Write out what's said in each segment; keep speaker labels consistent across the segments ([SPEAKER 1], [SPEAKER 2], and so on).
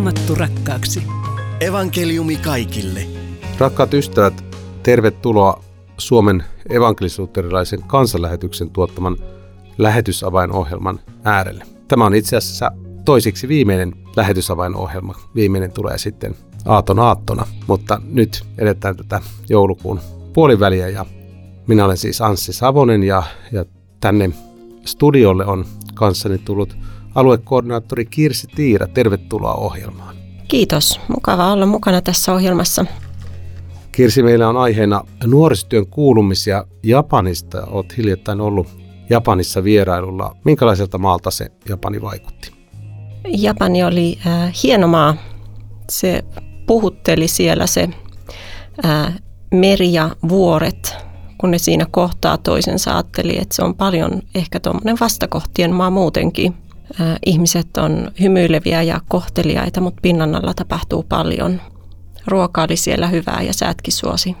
[SPEAKER 1] raamattu rakkaaksi.
[SPEAKER 2] Evankeliumi kaikille.
[SPEAKER 3] Rakkaat ystävät, tervetuloa Suomen evankelisuutterilaisen kansanlähetyksen tuottaman lähetysavainohjelman äärelle. Tämä on itse asiassa toisiksi viimeinen lähetysavainohjelma. Viimeinen tulee sitten aaton aattona, mutta nyt edetään tätä joulukuun puoliväliä ja minä olen siis Anssi Savonen ja, ja tänne studiolle on kanssani tullut aluekoordinaattori Kirsi Tiira. Tervetuloa ohjelmaan.
[SPEAKER 4] Kiitos. Mukava olla mukana tässä ohjelmassa.
[SPEAKER 3] Kirsi, meillä on aiheena nuorisotyön kuulumisia Japanista. Olet hiljattain ollut Japanissa vierailulla. Minkälaiselta maalta se Japani vaikutti?
[SPEAKER 4] Japani oli äh, hieno maa. Se puhutteli siellä se äh, meri ja vuoret, kun ne siinä kohtaa toisensa. Ajatteli, että se on paljon ehkä tuommoinen vastakohtien maa muutenkin. Ihmiset on hymyileviä ja kohteliaita, mutta pinnan alla tapahtuu paljon. Ruoka oli siellä hyvää ja säätkin suosi.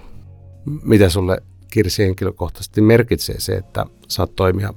[SPEAKER 3] Mitä sulle Kirsi henkilökohtaisesti merkitsee se, että saat toimia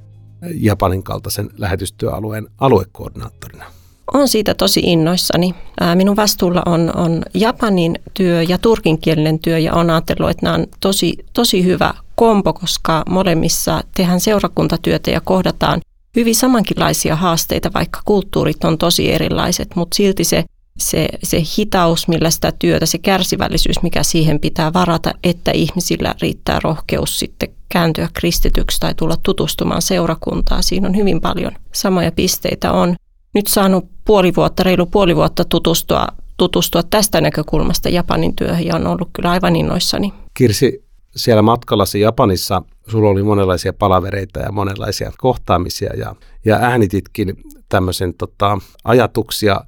[SPEAKER 3] Japanin kaltaisen lähetystyöalueen aluekoordinaattorina?
[SPEAKER 4] on siitä tosi innoissani. Minun vastuulla on, on Japanin työ ja turkinkielinen työ ja on ajatellut, että nämä on tosi, tosi hyvä kombo, koska molemmissa tehdään seurakuntatyötä ja kohdataan hyvin samankinlaisia haasteita, vaikka kulttuurit on tosi erilaiset, mutta silti se, se, se hitaus, millä sitä työtä, se kärsivällisyys, mikä siihen pitää varata, että ihmisillä riittää rohkeus sitten kääntyä kristityksi tai tulla tutustumaan seurakuntaan. Siinä on hyvin paljon samoja pisteitä on nyt saanut puoli vuotta, reilu puoli vuotta tutustua, tutustua tästä näkökulmasta Japanin työhön ja on ollut kyllä aivan innoissani.
[SPEAKER 3] Kirsi, siellä matkallasi Japanissa sulla oli monenlaisia palavereita ja monenlaisia kohtaamisia ja, ja äänititkin tämmöisen tota, ajatuksia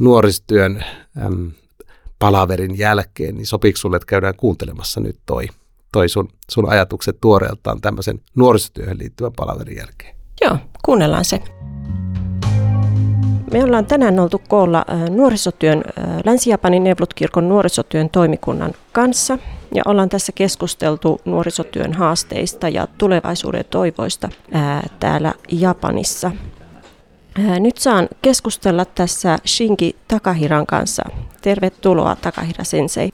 [SPEAKER 3] nuoristyön äm, palaverin jälkeen, niin sopiiko sulle, että käydään kuuntelemassa nyt toi, toi sun, sun ajatukset tuoreeltaan tämmöisen nuorisotyöhön liittyvän palaverin jälkeen?
[SPEAKER 4] Joo, kuunnellaan se. Me ollaan tänään oltu koolla äh, nuorisotyön, äh, Länsi-Japanin Nevlut-kirkon nuorisotyön toimikunnan kanssa ja ollaan tässä keskusteltu nuorisotyön haasteista ja tulevaisuuden toivoista ää, äh, täällä Japanissa. Ää, nyt saan keskustella tässä Shinki Takahiran kanssa. Tervetuloa Takahira sensei.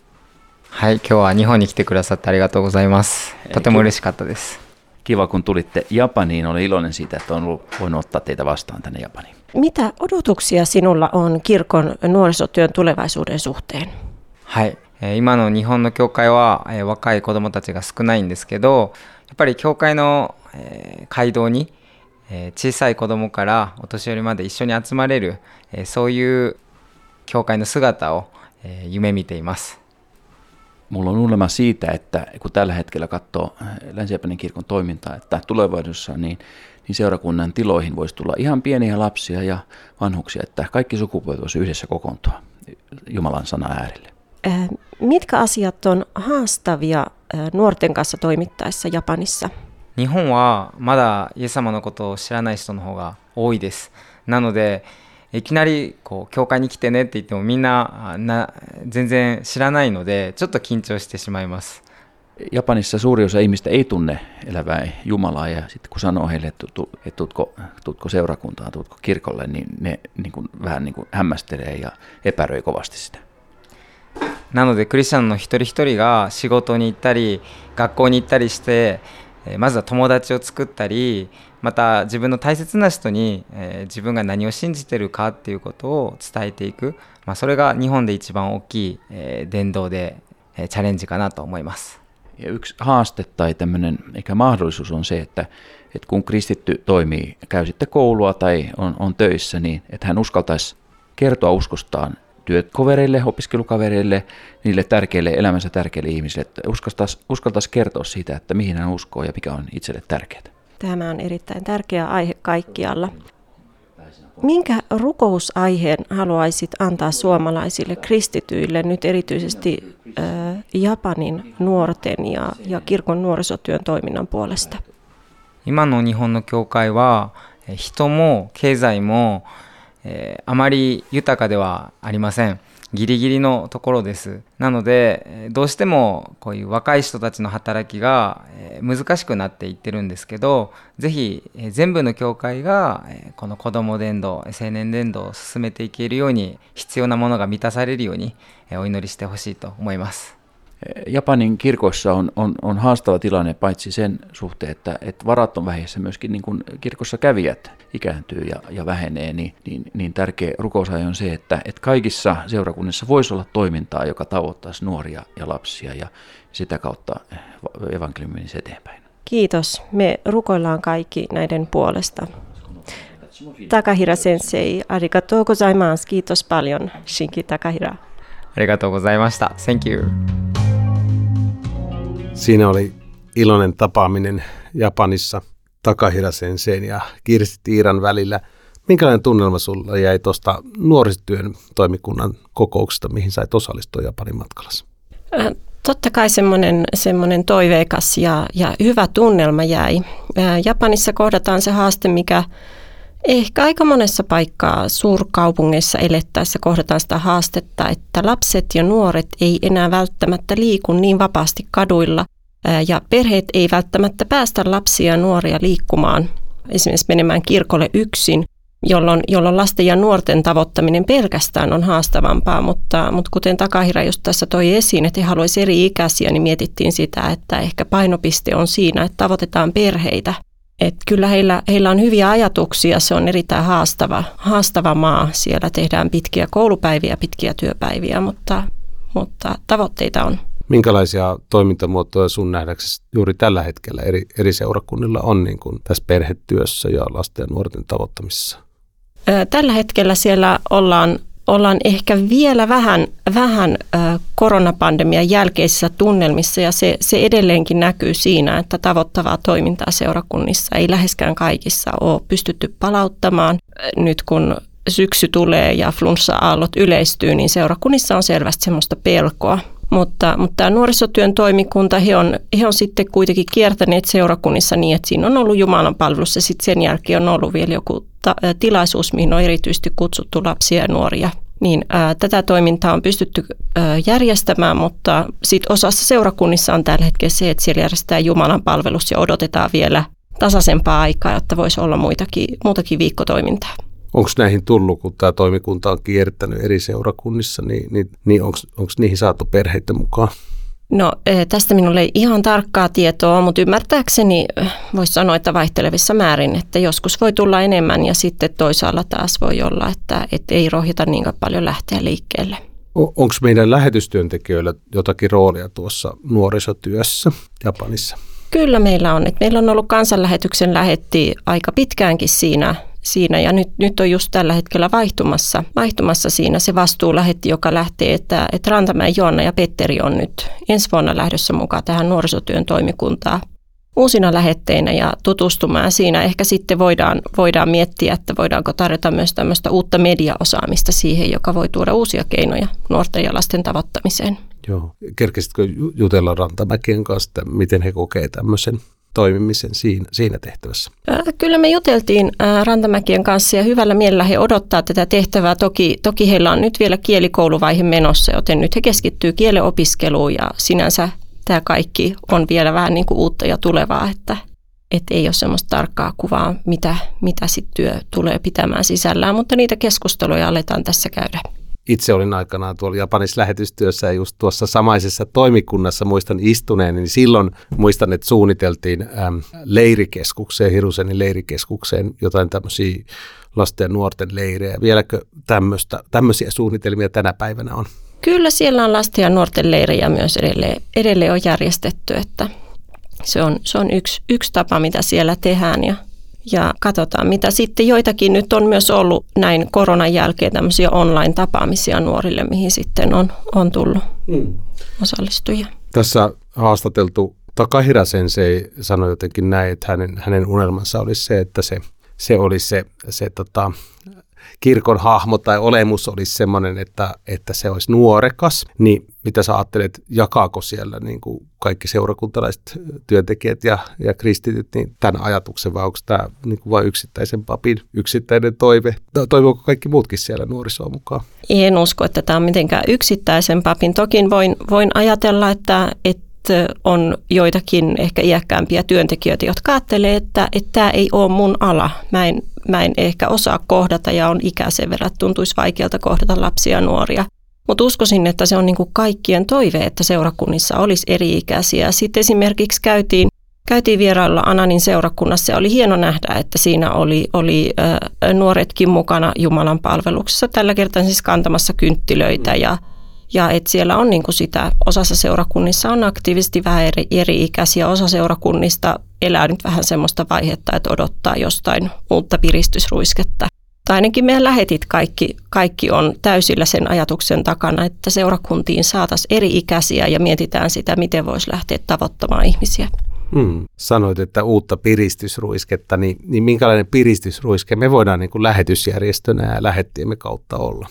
[SPEAKER 5] はい、今日は日本に来てくださってありがとうございます。とても嬉しかったです。
[SPEAKER 6] Kiva, kun tulitte Japaniin. Olen iloinen siitä, että on voinut ottaa teitä vastaan tänne Japaniin.
[SPEAKER 4] Mitä odotuksia sinulla on kirkon nuorisotyön tulevaisuuden suhteen?
[SPEAKER 5] はい、 今の日本の教会は若い子どもたちが少ないんですけどやっぱり教会の街道に小さい子どもからお年寄りまで一緒に集まれるそういう教会の姿を夢見ています。
[SPEAKER 6] Mulla on unelma siitä, että kun tällä hetkellä katsoo länsi kirkon toimintaa, että tulevaisuudessa niin niin seurakunnan tiloihin voisi tulla ihan pieniä lapsia ja vanhuksia, että kaikki sukupuolet voisi yhdessä kokoontua Jumalan sana äärelle.
[SPEAKER 4] Äh, mitkä asiat on haastavia äh, nuorten kanssa toimittaessa Japanissa?
[SPEAKER 5] 日本はまだイエス様のことを知らない人の方が多いです。なので、いきなりこう教会に来てねって言ってもみんなな全然知らないのでちょっと緊張してしまいます。
[SPEAKER 6] Japanissa suuri osa ihmistä ei tunne elävää Jumalaa ja sitten kun sanoo heille, että, että tuutko, tuutko seurakuntaan, tuutko kirkolle, niin ne niin kuin, vähän niin kuin hämmästelee ja epäröi kovasti sitä.
[SPEAKER 5] なのでクリスチャンの一人一人が仕事に行ったり学校に行ったりしてまずは友達を作ったりまた自分の大切な人に自分が何を信じてるかっていうことを伝えていく、まあ、それが日本で一番大きい伝道でチャレンジかなと思います。
[SPEAKER 6] Ja yksi haaste tai tämmöinen eikä mahdollisuus on se, että, että kun kristitty toimii, käy sitten koulua tai on, on töissä, niin että hän uskaltaisi kertoa uskostaan työkovereille, opiskelukavereille, niille tärkeille, elämänsä tärkeille ihmisille, että uskaltaisi, uskaltaisi kertoa siitä, että mihin hän uskoo ja mikä on itselle tärkeää.
[SPEAKER 4] Tämä on erittäin tärkeä aihe kaikkialla. Minkä rukousaiheen haluaisit antaa suomalaisille kristityille, nyt erityisesti äh, Japanin nuorten ja, ja kirkon nuorisotyön toiminnan puolesta?
[SPEAKER 5] 今の日本の教会は人も経済も、 えー、あまり豊かではありませんギリギリのところですなのでどうしてもこういう若い人たちの働きが難しくなっていってるんですけどぜひ全部の教会がこの子ども伝道青年伝道を進めていけるように必要なものが満たされるようにお祈りしてほしいと思います。
[SPEAKER 6] Japanin kirkoissa on, on, on haastava tilanne paitsi sen suhteen, että, että varat on vähissä, myöskin niin kuin kirkossa kävijät ikääntyy ja, ja vähenee, niin, niin, niin tärkeä rukousaja on se, että, että kaikissa seurakunnissa voisi olla toimintaa, joka tavoittaisi nuoria ja lapsia ja sitä kautta evankeliumi menisi eteenpäin.
[SPEAKER 4] Kiitos. Me rukoillaan kaikki näiden puolesta. Takahira sensei, arigatou gozaimasu. Kiitos paljon, Shinki Takahira.
[SPEAKER 5] Arigatou gozaimashita. Thank you.
[SPEAKER 3] Siinä oli iloinen tapaaminen Japanissa Takahira Senseen ja Kirsti Tiiran välillä. Minkälainen tunnelma sulla jäi tuosta nuorisotyön toimikunnan kokouksesta, mihin sait osallistua Japanin matkalla?
[SPEAKER 4] Totta kai semmoinen, semmoinen toiveikas ja, ja hyvä tunnelma jäi. Japanissa kohdataan se haaste, mikä ehkä aika monessa paikkaa suurkaupungeissa elettäessä kohdataan sitä haastetta, että lapset ja nuoret ei enää välttämättä liiku niin vapaasti kaduilla ja perheet ei välttämättä päästä lapsia ja nuoria liikkumaan, esimerkiksi menemään kirkolle yksin, jolloin, jolloin lasten ja nuorten tavoittaminen pelkästään on haastavampaa, mutta, mutta kuten Takahira just tässä toi esiin, että he haluaisivat eri ikäisiä, niin mietittiin sitä, että ehkä painopiste on siinä, että tavoitetaan perheitä – et kyllä heillä, heillä on hyviä ajatuksia, se on erittäin haastava, haastava maa. Siellä tehdään pitkiä koulupäiviä, pitkiä työpäiviä, mutta, mutta tavoitteita on.
[SPEAKER 3] Minkälaisia toimintamuotoja sun nähdäksesi juuri tällä hetkellä eri, eri seurakunnilla on niin kuin tässä perhetyössä ja lasten ja nuorten tavoittamisessa?
[SPEAKER 4] Tällä hetkellä siellä ollaan ollaan ehkä vielä vähän, vähän koronapandemian jälkeisissä tunnelmissa ja se, se edelleenkin näkyy siinä, että tavoittavaa toimintaa seurakunnissa ei läheskään kaikissa ole pystytty palauttamaan. Nyt kun syksy tulee ja flunssa-aallot yleistyy, niin seurakunnissa on selvästi semmoista pelkoa. Mutta, mutta tämä nuorisotyön toimikunta, he on, he on sitten kuitenkin kiertäneet seurakunnissa niin, että siinä on ollut Jumalan palvelus ja sitten sen jälkeen on ollut vielä joku ta- tilaisuus, mihin on erityisesti kutsuttu lapsia ja nuoria. Niin ää, tätä toimintaa on pystytty ää, järjestämään, mutta sitten osassa seurakunnissa on tällä hetkellä se, että siellä järjestetään Jumalan palvelus ja odotetaan vielä tasaisempaa aikaa, jotta voisi olla muitakin, muutakin viikkotoimintaa.
[SPEAKER 3] Onko näihin tullut, kun tämä toimikunta on kiertänyt eri seurakunnissa, niin, niin, niin onko niihin saatu perheitä mukaan?
[SPEAKER 4] No tästä minulle ei ihan tarkkaa tietoa, mutta ymmärtääkseni voisi sanoa, että vaihtelevissa määrin, että joskus voi tulla enemmän ja sitten toisaalla taas voi olla, että, että ei rohjeta niin paljon lähteä liikkeelle.
[SPEAKER 3] Onko meidän lähetystyöntekijöillä jotakin roolia tuossa nuorisotyössä Japanissa?
[SPEAKER 4] Kyllä meillä on. Että meillä on ollut kansanlähetyksen lähetti aika pitkäänkin siinä siinä ja nyt, nyt on just tällä hetkellä vaihtumassa, vaihtumassa siinä se vastuulähetti, joka lähtee, että, että Rantamäen Joanna ja Petteri on nyt ensi vuonna lähdössä mukaan tähän nuorisotyön toimikuntaan uusina lähetteinä ja tutustumaan. Siinä ehkä sitten voidaan, voidaan miettiä, että voidaanko tarjota myös tämmöistä uutta mediaosaamista siihen, joka voi tuoda uusia keinoja nuorten ja lasten tavoittamiseen.
[SPEAKER 3] Joo. Kerkesitkö jutella Rantamäkien kanssa, että miten he kokee tämmöisen toimimisen siinä, siinä tehtävässä?
[SPEAKER 4] Kyllä me juteltiin Rantamäkien kanssa ja hyvällä mielellä he odottaa tätä tehtävää. Toki, toki heillä on nyt vielä kielikouluvaihe menossa, joten nyt he keskittyy kielen opiskeluun ja sinänsä tämä kaikki on vielä vähän niin kuin uutta ja tulevaa, että, että ei ole semmoista tarkkaa kuvaa, mitä, mitä sitten työ tulee pitämään sisällään, mutta niitä keskusteluja aletaan tässä käydä
[SPEAKER 3] itse olin aikanaan tuolla Japanissa lähetystyössä ja just tuossa samaisessa toimikunnassa muistan istuneen, niin silloin muistan, että suunniteltiin äm, leirikeskukseen, Hirusenin leirikeskukseen jotain tämmöisiä lasten ja nuorten leirejä. Vieläkö tämmöistä, tämmöisiä suunnitelmia tänä päivänä on?
[SPEAKER 4] Kyllä siellä on lasten ja nuorten leirejä myös edelleen, edelleen on järjestetty, että se on, se on yksi, yksi tapa, mitä siellä tehdään ja ja katsotaan, mitä sitten joitakin nyt on myös ollut näin koronan jälkeen tämmöisiä online-tapaamisia nuorille, mihin sitten on, on tullut hmm. osallistujia.
[SPEAKER 3] Tässä haastateltu Takahira Sensei sanoi jotenkin näin, että hänen, hänen unelmansa olisi se, että se, se olisi se, se tota, kirkon hahmo tai olemus olisi sellainen, että, että se olisi nuorekas, niin mitä sä ajattelet, jakaako siellä niin kuin kaikki seurakuntalaiset työntekijät ja, ja kristityt niin tämän ajatuksen, vai onko tämä niin kuin vain yksittäisen papin yksittäinen toive? Toivoako kaikki muutkin siellä nuorisoa mukaan?
[SPEAKER 4] En usko, että tämä on mitenkään yksittäisen papin. Toki voin, voin ajatella, että, että on joitakin ehkä iäkkäämpiä työntekijöitä, jotka ajattelee, että, että tämä ei ole mun ala. Mä en, mä en ehkä osaa kohdata ja on ikäisen verran, että tuntuisi vaikealta kohdata lapsia ja nuoria. Mutta uskoisin, että se on niin kuin kaikkien toive, että seurakunnissa olisi eri-ikäisiä. Sitten esimerkiksi käytiin, käytiin vierailla Ananin seurakunnassa ja oli hieno nähdä, että siinä oli, oli äh, nuoretkin mukana Jumalan palveluksessa. Tällä kertaa siis kantamassa kynttilöitä ja ja että siellä on niin kuin sitä, osassa seurakunnissa on aktiivisesti vähän eri, eri-ikäisiä, osa seurakunnista elää nyt vähän semmoista vaihetta, että odottaa jostain uutta piristysruisketta. Tai ainakin meidän lähetit kaikki, kaikki on täysillä sen ajatuksen takana, että seurakuntiin saataisiin eri-ikäisiä ja mietitään sitä, miten voisi lähteä tavoittamaan ihmisiä.
[SPEAKER 3] Hmm. Sanoit, että uutta piristysruisketta, niin, niin minkälainen piristysruiske me voidaan niin kuin lähetysjärjestönä ja lähettiemme kautta olla?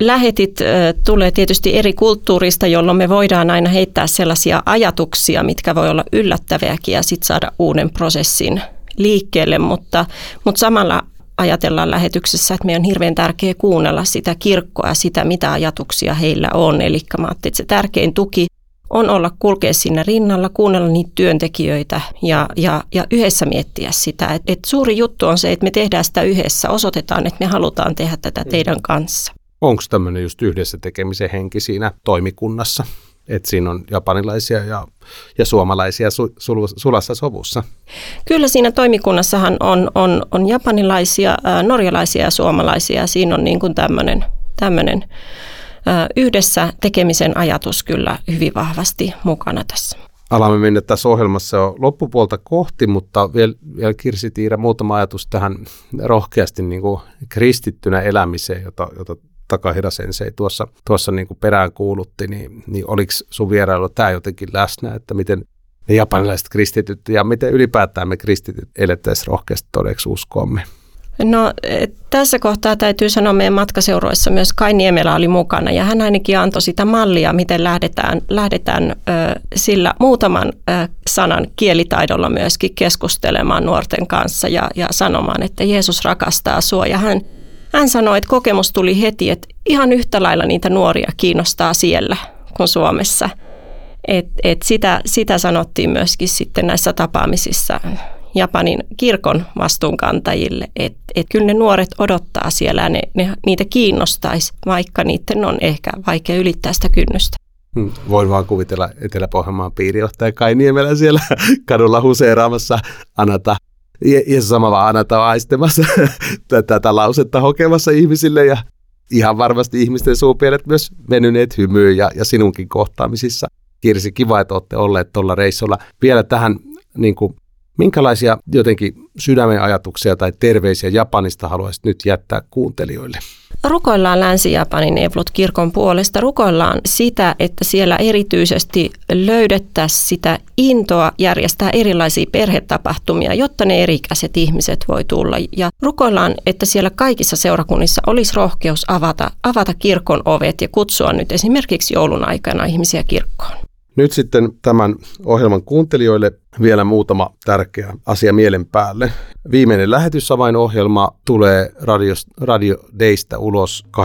[SPEAKER 4] Lähetit tulee tietysti eri kulttuurista, jolloin me voidaan aina heittää sellaisia ajatuksia, mitkä voi olla yllättäviäkin ja sitten saada uuden prosessin liikkeelle, mutta, mutta samalla ajatellaan lähetyksessä, että meidän on hirveän tärkeää kuunnella sitä kirkkoa, sitä mitä ajatuksia heillä on. Eli mä että se tärkein tuki on olla kulkea sinne rinnalla, kuunnella niitä työntekijöitä ja, ja, ja yhdessä miettiä sitä. Et, et suuri juttu on se, että me tehdään sitä yhdessä, osoitetaan, että me halutaan tehdä tätä teidän kanssa.
[SPEAKER 3] Onko tämmöinen just yhdessä tekemisen henki siinä toimikunnassa? Että siinä on japanilaisia ja, ja suomalaisia su, sul, sulassa sovussa.
[SPEAKER 4] Kyllä siinä toimikunnassahan on, on, on japanilaisia, norjalaisia ja suomalaisia. Siinä on niin kuin tämmöinen, yhdessä tekemisen ajatus kyllä hyvin vahvasti mukana tässä.
[SPEAKER 3] Alamme mennä tässä ohjelmassa jo loppupuolta kohti, mutta vielä, vielä Kirsi Tiira, muutama ajatus tähän rohkeasti niin kuin kristittynä elämiseen, jota, jota Takahira Sensei tuossa, tuossa niin kuin perään kuulutti, niin, niin oliko sun vierailu tämä jotenkin läsnä, että miten ne japanilaiset kristityt ja miten ylipäätään me kristityt elettäisiin rohkeasti todeksi uskoamme?
[SPEAKER 4] No tässä kohtaa täytyy sanoa meidän matkaseuroissa myös Kai Niemelä oli mukana ja hän ainakin antoi sitä mallia, miten lähdetään, lähdetään ö, sillä muutaman ö, sanan kielitaidolla myöskin keskustelemaan nuorten kanssa ja, ja sanomaan, että Jeesus rakastaa sua ja hän hän sanoi, että kokemus tuli heti, että ihan yhtä lailla niitä nuoria kiinnostaa siellä kuin Suomessa. Et, et sitä, sitä sanottiin myöskin sitten näissä tapaamisissa Japanin kirkon vastuunkantajille, että et kyllä ne nuoret odottaa siellä ja ne, ne, niitä kiinnostaisi, vaikka niiden on ehkä vaikea ylittää sitä kynnystä.
[SPEAKER 3] Hmm, voin vaan kuvitella Etelä-Pohjanmaan piirijohtaja Kai Niemelä siellä kadulla huseeraamassa Anata ja, ja sama vaan Anata aistemassa tätä lausetta hokemassa ihmisille ja ihan varmasti ihmisten suupielet myös venyneet hymyyn ja, ja sinunkin kohtaamisissa. Kirsi, kiva, että olette olleet tuolla reissulla. Vielä tähän niin kuin Minkälaisia jotenkin sydämen ajatuksia tai terveisiä Japanista haluaisit nyt jättää kuuntelijoille?
[SPEAKER 4] Rukoillaan Länsi-Japanin Evlut-kirkon puolesta. Rukoillaan sitä, että siellä erityisesti löydettäisiin sitä intoa järjestää erilaisia perhetapahtumia, jotta ne erikäiset ihmiset voi tulla. Ja rukoillaan, että siellä kaikissa seurakunnissa olisi rohkeus avata, avata kirkon ovet ja kutsua nyt esimerkiksi joulun aikana ihmisiä kirkkoon.
[SPEAKER 3] Nyt sitten tämän ohjelman kuuntelijoille vielä muutama tärkeä asia mielen päälle. Viimeinen lähetysavainohjelma tulee Radio, Radio Daystä ulos 23.12.2023.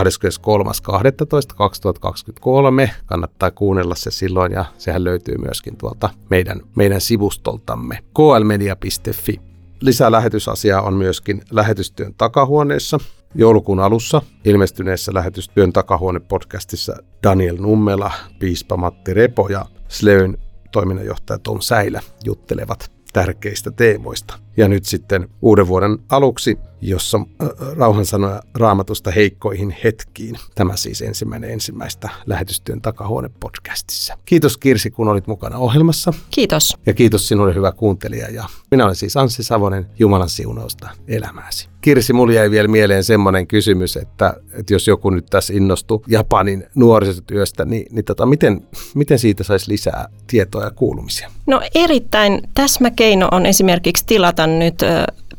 [SPEAKER 3] Kannattaa kuunnella se silloin ja sehän löytyy myöskin tuolta meidän, meidän sivustoltamme klmedia.fi. Lisää lähetysasiaa on myöskin lähetystyön takahuoneessa. Joulukuun alussa ilmestyneessä lähetystyön takahuone-podcastissa Daniel Nummela, piispa Matti Repo ja Sleyn toiminnanjohtaja Tom Säilä juttelevat tärkeistä teemoista. Ja nyt sitten uuden vuoden aluksi, jossa äh, rauhan sanoja raamatusta heikkoihin hetkiin. Tämä siis ensimmäinen ensimmäistä lähetystyön takahuone podcastissa. Kiitos Kirsi, kun olit mukana ohjelmassa.
[SPEAKER 4] Kiitos.
[SPEAKER 3] Ja kiitos sinulle hyvä kuuntelija. Ja minä olen siis Anssi Savonen, Jumalan siunausta elämääsi. Kirsi, mulla jäi vielä mieleen semmoinen kysymys, että, että jos joku nyt tässä innostui Japanin nuorisotyöstä, niin, niin tota, miten, miten siitä saisi lisää tietoa ja kuulumisia?
[SPEAKER 4] No erittäin täsmäkeino on esimerkiksi tilata nyt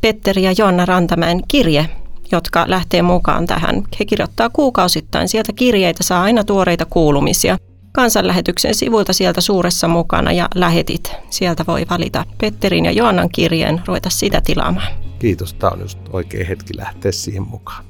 [SPEAKER 4] Petteri ja Joanna Rantamäen kirje jotka lähtee mukaan tähän. He kirjoittaa kuukausittain. Sieltä kirjeitä saa aina tuoreita kuulumisia. Kansanlähetyksen sivuilta sieltä suuressa mukana ja lähetit. Sieltä voi valita Petterin ja Joannan kirjeen, ruveta sitä tilaamaan.
[SPEAKER 3] Kiitos, tämä on just oikea hetki lähteä siihen mukaan.